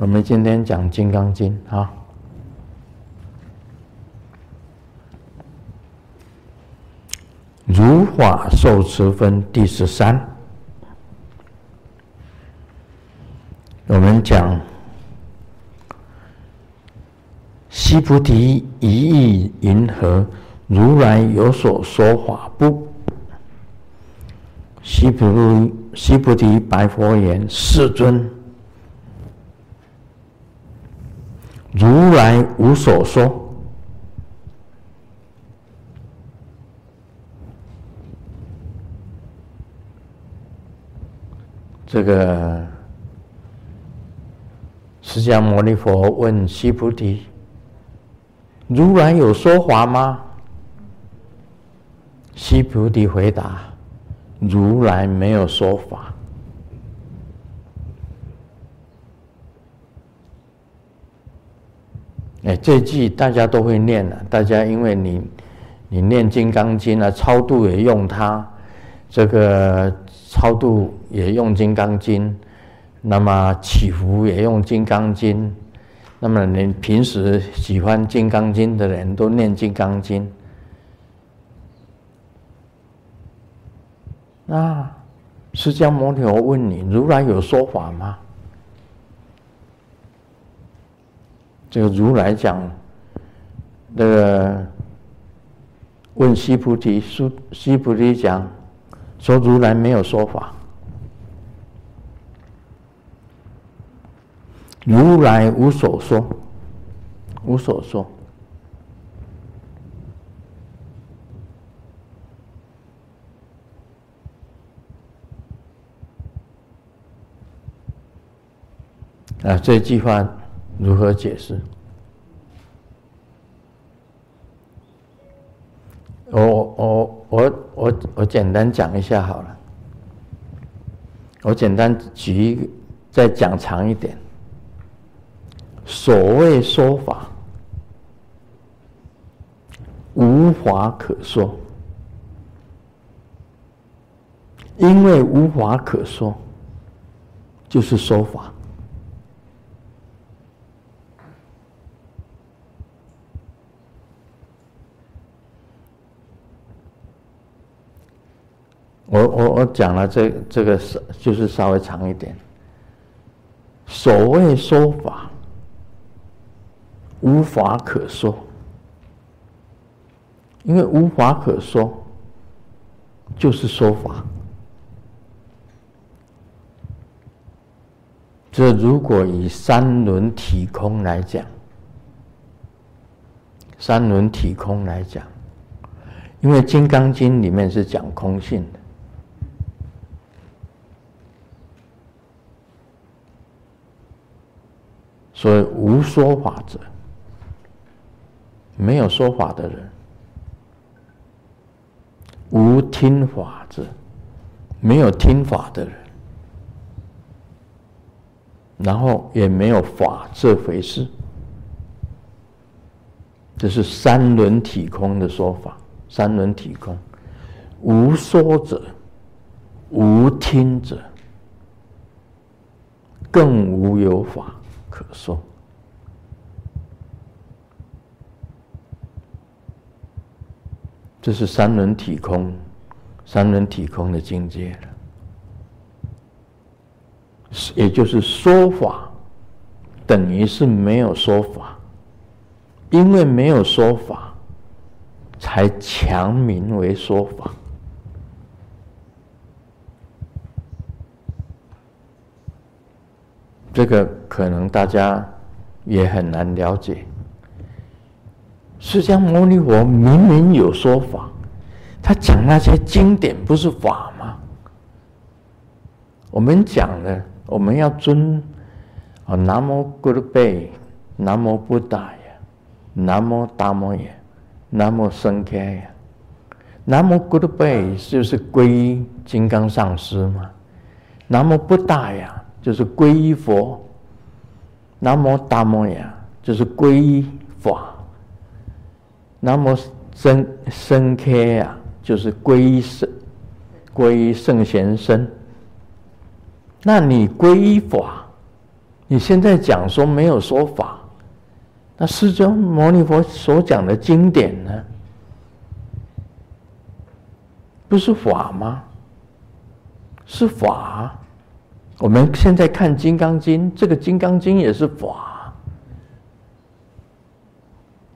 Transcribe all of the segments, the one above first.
我们今天讲《金刚经》啊，如法受持分第十三。我们讲，须菩提，一意云何？如来有所说法不？须菩提，须菩提白佛言：世尊。如来无所说，这个释迦牟尼佛问须菩提：“如来有说法吗？”须菩提回答：“如来没有说法。”哎，这句大家都会念了。大家因为你，你念《金刚经》啊，超度也用它，这个超度也用《金刚经》，那么祈福也用《金刚经》，那么你平时喜欢《金刚经》的人都念《金刚经》。那释迦牟尼佛问你：如来有说法吗？这个如来讲，那个问须菩提，须须菩提讲，说如来没有说法，如来无所说，无所说。啊，这句话。如何解释？我我我我我简单讲一下好了。我简单举一个，再讲长一点。所谓说法，无话可说，因为无话可说，就是说法。我我我讲了这这个是就是稍微长一点。所谓说法，无法可说，因为无法可说，就是说法。这如果以三轮体空来讲，三轮体空来讲，因为《金刚经》里面是讲空性的。所以无说法者，没有说法的人；无听法者，没有听法的人。然后也没有法这回事。这是三轮体空的说法。三轮体空，无说者，无听者，更无有法。可说，这是三轮体空，三轮体空的境界了。也就是说法，等于是没有说法，因为没有说法，才强名为说法。这个可能大家也很难了解。释迦牟尼佛明明有说法，他讲那些经典不是法吗？我们讲的，我们要尊啊，南无咕噜贝，南无布达呀，南无达摩耶，南无僧伽呀，南无咕噜贝就是皈依金刚上师嘛，南无布达呀。就是皈依佛，南无达摩呀，就是皈依法，南无僧僧伽呀，就是皈依圣，皈依圣贤僧。那你皈依法，你现在讲说没有说法，那释迦牟尼佛所讲的经典呢？不是法吗？是法。我们现在看《金刚经》，这个《金刚经》也是法。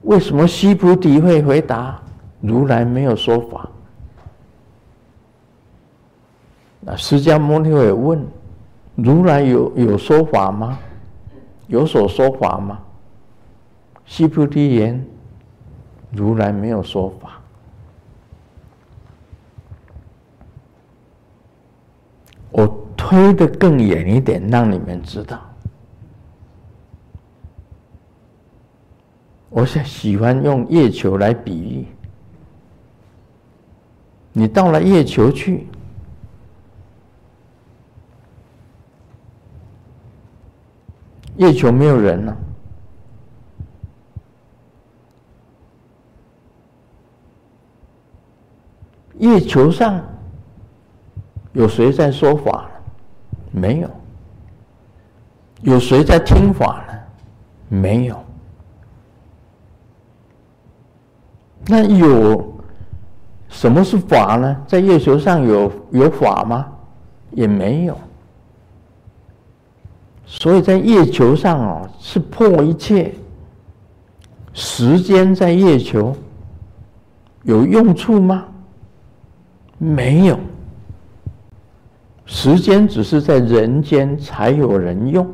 为什么西菩提会回答如来没有说法？那释迦牟尼也问：如来有有说法吗？有所说法吗？西菩提言：如来没有说法。我推得更远一点，让你们知道。我是喜欢用月球来比喻。你到了月球去，月球没有人了，月球上。有谁在说法？没有。有谁在听法呢？没有。那有什么是法呢？在月球上有有法吗？也没有。所以在月球上哦，是破一切。时间在月球有用处吗？没有。时间只是在人间才有人用。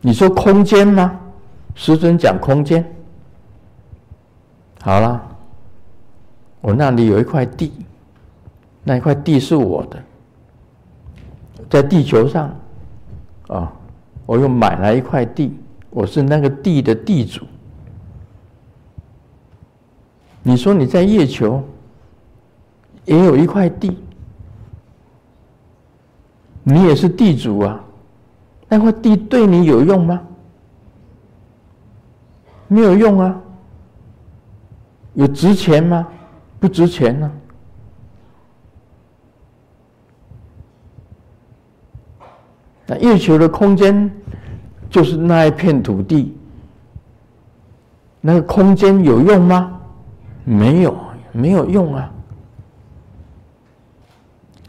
你说空间吗？师尊讲空间。好了，我那里有一块地，那一块地是我的，在地球上，啊，我又买了一块地，我是那个地的地主。你说你在月球也有一块地。你也是地主啊，那块地对你有用吗？没有用啊。有值钱吗？不值钱呢、啊。那月球的空间就是那一片土地，那个空间有用吗？没有，没有用啊。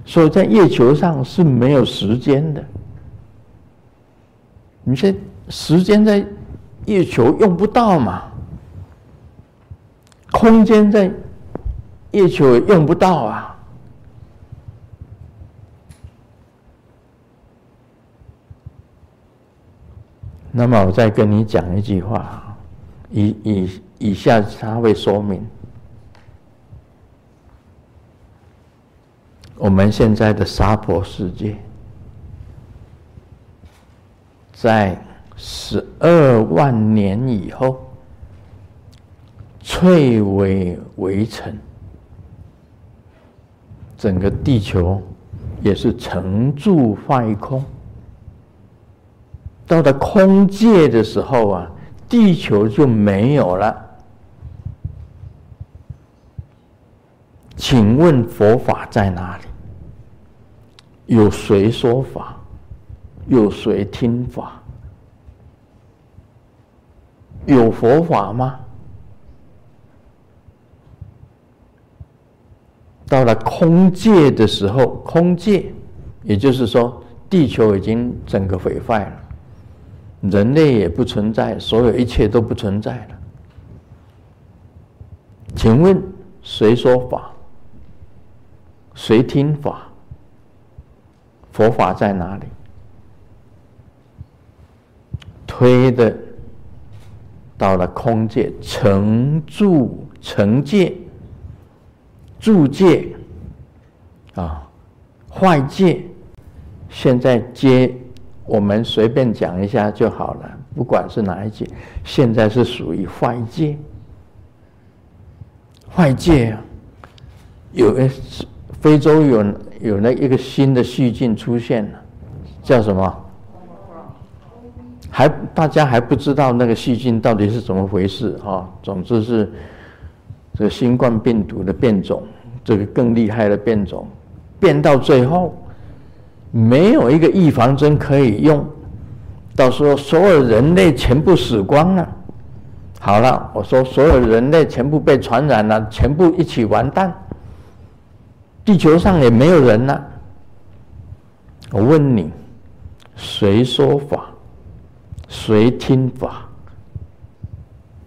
所以在月球上是没有时间的。你说时间在月球用不到嘛？空间在月球也用不到啊。那么我再跟你讲一句话，以以以下他会说明。我们现在的娑婆世界，在十二万年以后，翠微微尘，整个地球也是成住坏空。到了空界的时候啊，地球就没有了。请问佛法在哪里？有谁说法？有谁听法？有佛法吗？到了空界的时候，空界，也就是说，地球已经整个毁坏了，人类也不存在，所有一切都不存在了。请问谁说法？谁听法？佛法在哪里？推的到了空界，成住成界，住界啊，坏界。现在接我们随便讲一下就好了，不管是哪一界，现在是属于坏界。坏界啊，有的是。非洲有有那一个新的细菌出现了，叫什么？还大家还不知道那个细菌到底是怎么回事啊？总之是这个新冠病毒的变种，这个更厉害的变种，变到最后，没有一个预防针可以用，到时候所有人类全部死光了。好了，我说所有人类全部被传染了，全部一起完蛋，地球上也没有人了。我问你，谁说法？谁听法？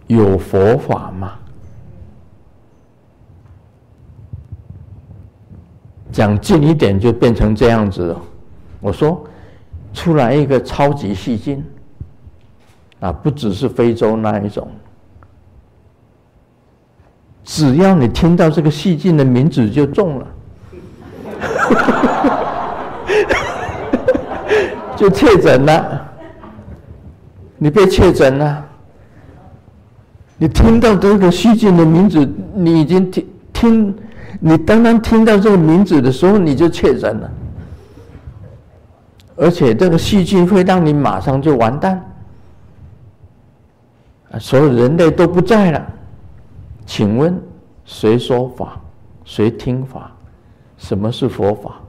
有佛法吗？讲近一点，就变成这样子了。我说，出来一个超级细菌，啊，不只是非洲那一种。只要你听到这个细菌的名字就中了，就确诊了。你被确诊了，你听到这个细菌的名字，你已经听听，你当当听到这个名字的时候，你就确诊了。而且这个细菌会让你马上就完蛋，啊所有人类都不在了。请问谁说法？谁听法？什么是佛法？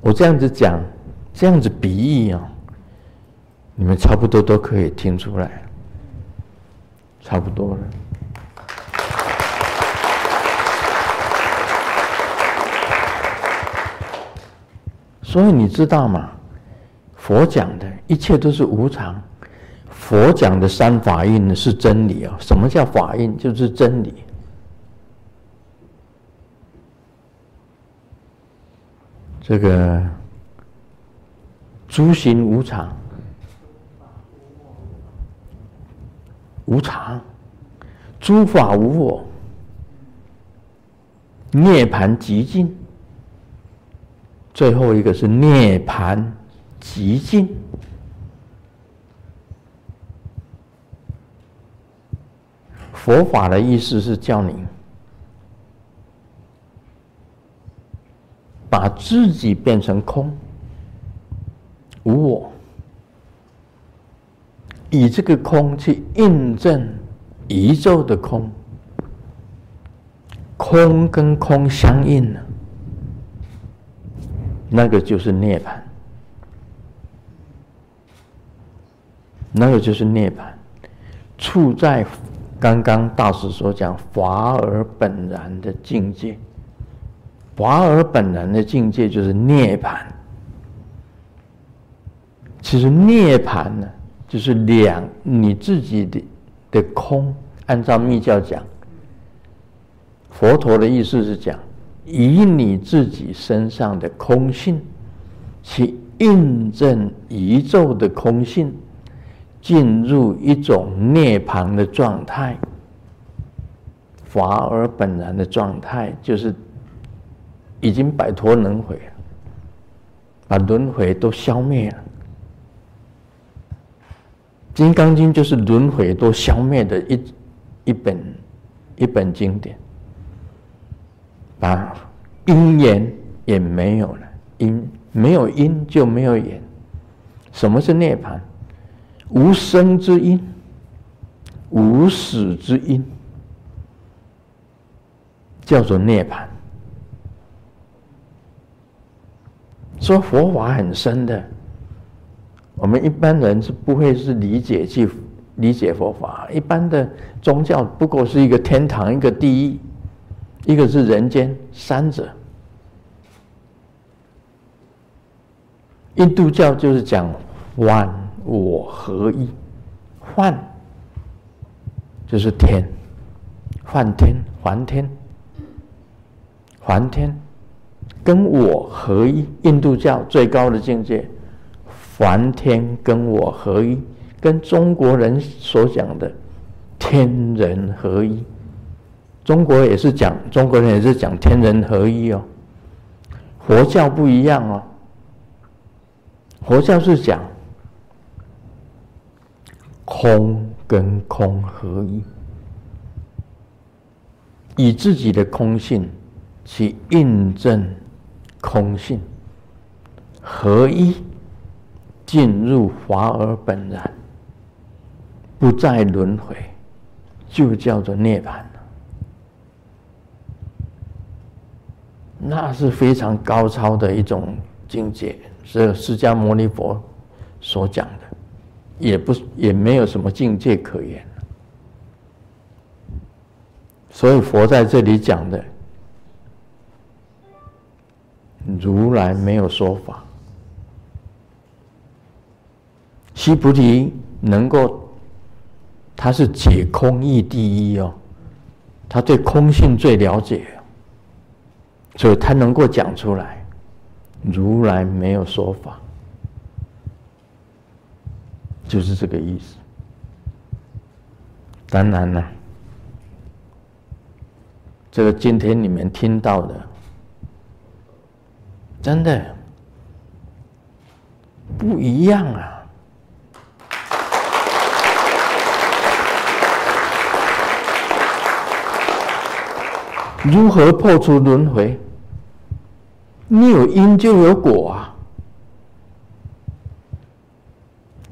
我这样子讲，这样子比喻啊，你们差不多都可以听出来，差不多了。所以你知道吗？佛讲的一切都是无常。佛讲的三法印，是真理啊！什么叫法印？就是真理。这个诸行无常，无常，诸法无我，涅槃寂静。最后一个是涅槃寂静。佛法的意思是叫你把自己变成空、无我，以这个空去印证宇宙的空，空跟空相应了，那个就是涅槃，那个就是涅槃，处在。刚刚大师所讲法而本然的境界，华而本然的境界就是涅槃。其实涅槃呢，就是两你自己的的空。按照密教讲，佛陀的意思是讲，以你自己身上的空性，去印证宇宙的空性。进入一种涅槃的状态，法而本然的状态，就是已经摆脱轮回，把轮回都消灭了。《金刚经》就是轮回都消灭的一一本一本经典，把因缘也没有了，因没有因就没有缘。什么是涅槃？无生之因，无死之因，叫做涅槃。说佛法很深的，我们一般人是不会是理解去理解佛法。一般的宗教不过是一个天堂，一个地狱，一个是人间，三者。印度教就是讲万。我合一，幻就是天，幻天、还天、还天，跟我合一。印度教最高的境界，梵天跟我合一，跟中国人所讲的天人合一。中国也是讲，中国人也是讲天人合一哦。佛教不一样哦，佛教是讲。空跟空合一，以自己的空性去印证空性合一，进入华尔本然，不再轮回，就叫做涅槃。那是非常高超的一种境界，是释迦牟尼佛所讲的，也不也没有什么境界可言。所以佛在这里讲的，如来没有说法。须菩提能够，他是解空义第一哦，他对空性最了解，所以他能够讲出来。如来没有说法，就是这个意思。当然了。这个今天你们听到的，真的不一样啊！如何破除轮回？你有因就有果啊！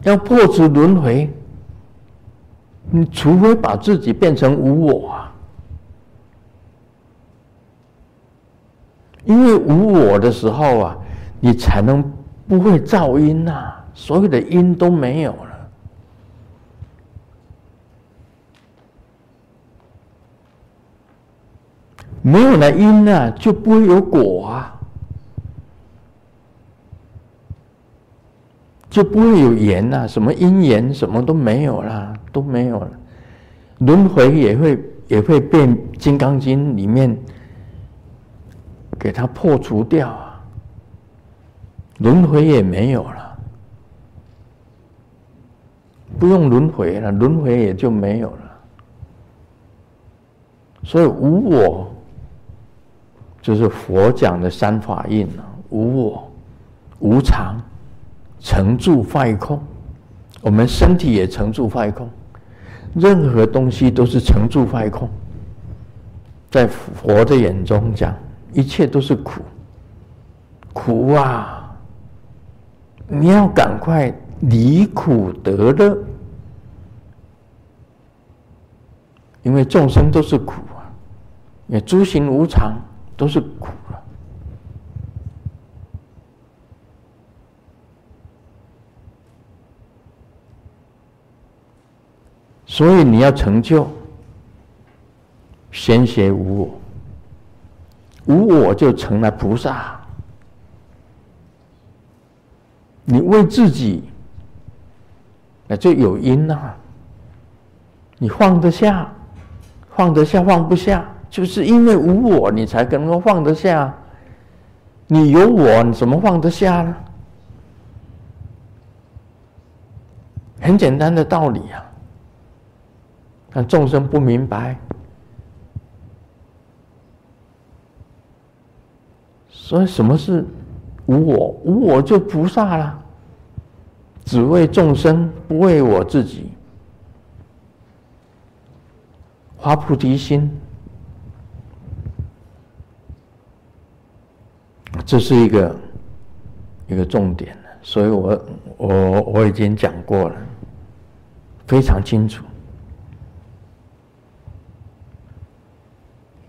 要破除轮回，你除非把自己变成无我啊！因为无我的时候啊，你才能不会造因呐、啊，所有的因都没有了，没有了因啊，就不会有果啊，就不会有缘呐，什么因缘什么都没有了，都没有了，轮回也会也会变《金刚经》里面。给它破除掉啊，轮回也没有了，不用轮回了，轮回也就没有了。所以无我就是佛讲的三法印啊，无我、无常、成住坏空。我们身体也成住坏空，任何东西都是成住坏空，在佛的眼中讲。一切都是苦，苦啊！你要赶快离苦得乐，因为众生都是苦啊，因为诸行无常都是苦啊，所以你要成就，先学无我。无我就成了菩萨。你为自己，那就有因呐。你放得下，放得下，放不下，就是因为无我，你才能够放得下。你有我，你怎么放得下呢？很简单的道理啊，但众生不明白。所以，什么是无我？无我就菩萨了，只为众生，不为我自己。发菩提心，这是一个一个重点。所以我我我已经讲过了，非常清楚。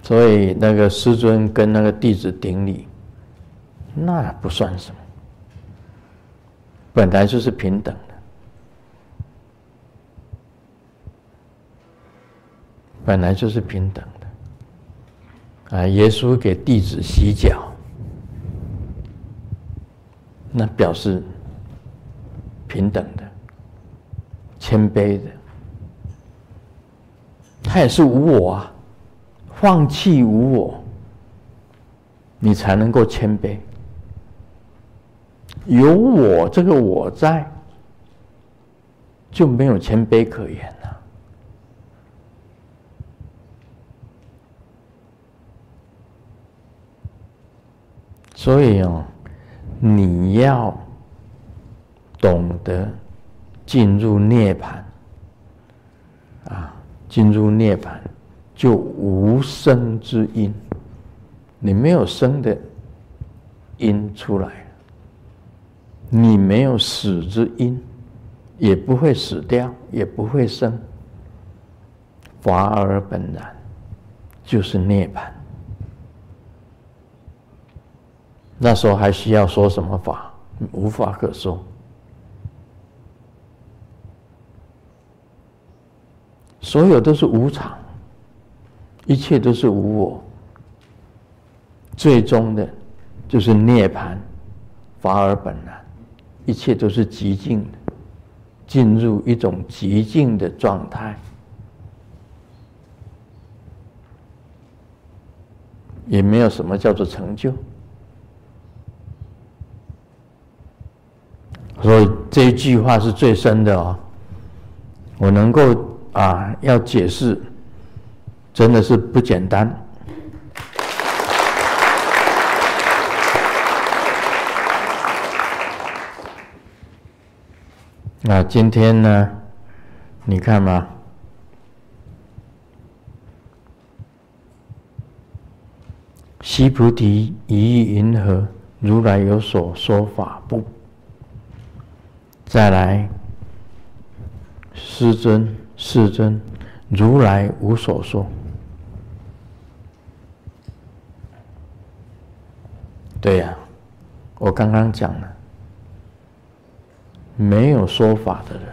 所以那个师尊跟那个弟子顶礼。那不算什么，本来就是平等的，本来就是平等的。啊，耶稣给弟子洗脚，那表示平等的、谦卑的。他也是无我啊，放弃无我，你才能够谦卑。有我这个我在，就没有谦卑可言了。所以哦，你要懂得进入涅槃啊，进入涅槃就无生之因，你没有生的因出来。你没有死之因，也不会死掉，也不会生。法尔本然，就是涅槃。那时候还需要说什么法？无法可说。所有都是无常，一切都是无我。最终的，就是涅槃，法尔本然，一切都是极静的，进入一种极静的状态，也没有什么叫做成就。所以这一句话是最深的哦，我能够啊，要解释，真的是不简单。那今天呢？你看嘛，西菩提，以意云何？如来有所说法不？再来，师尊，世尊，如来无所说。对呀，我刚刚讲了。没有说法的人，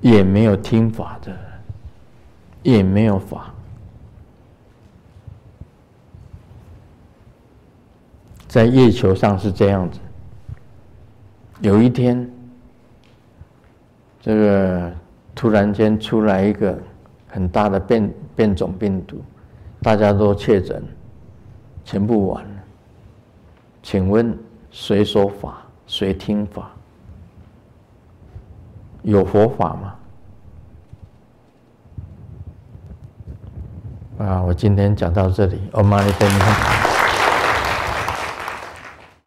也没有听法的人，也没有法。在月球上是这样子。有一天，这个突然间出来一个很大的变变种病毒，大家都确诊，全部完了。请问谁说法？谁听法？有佛法吗？啊，我今天讲到这里，Om Mani Padme Hum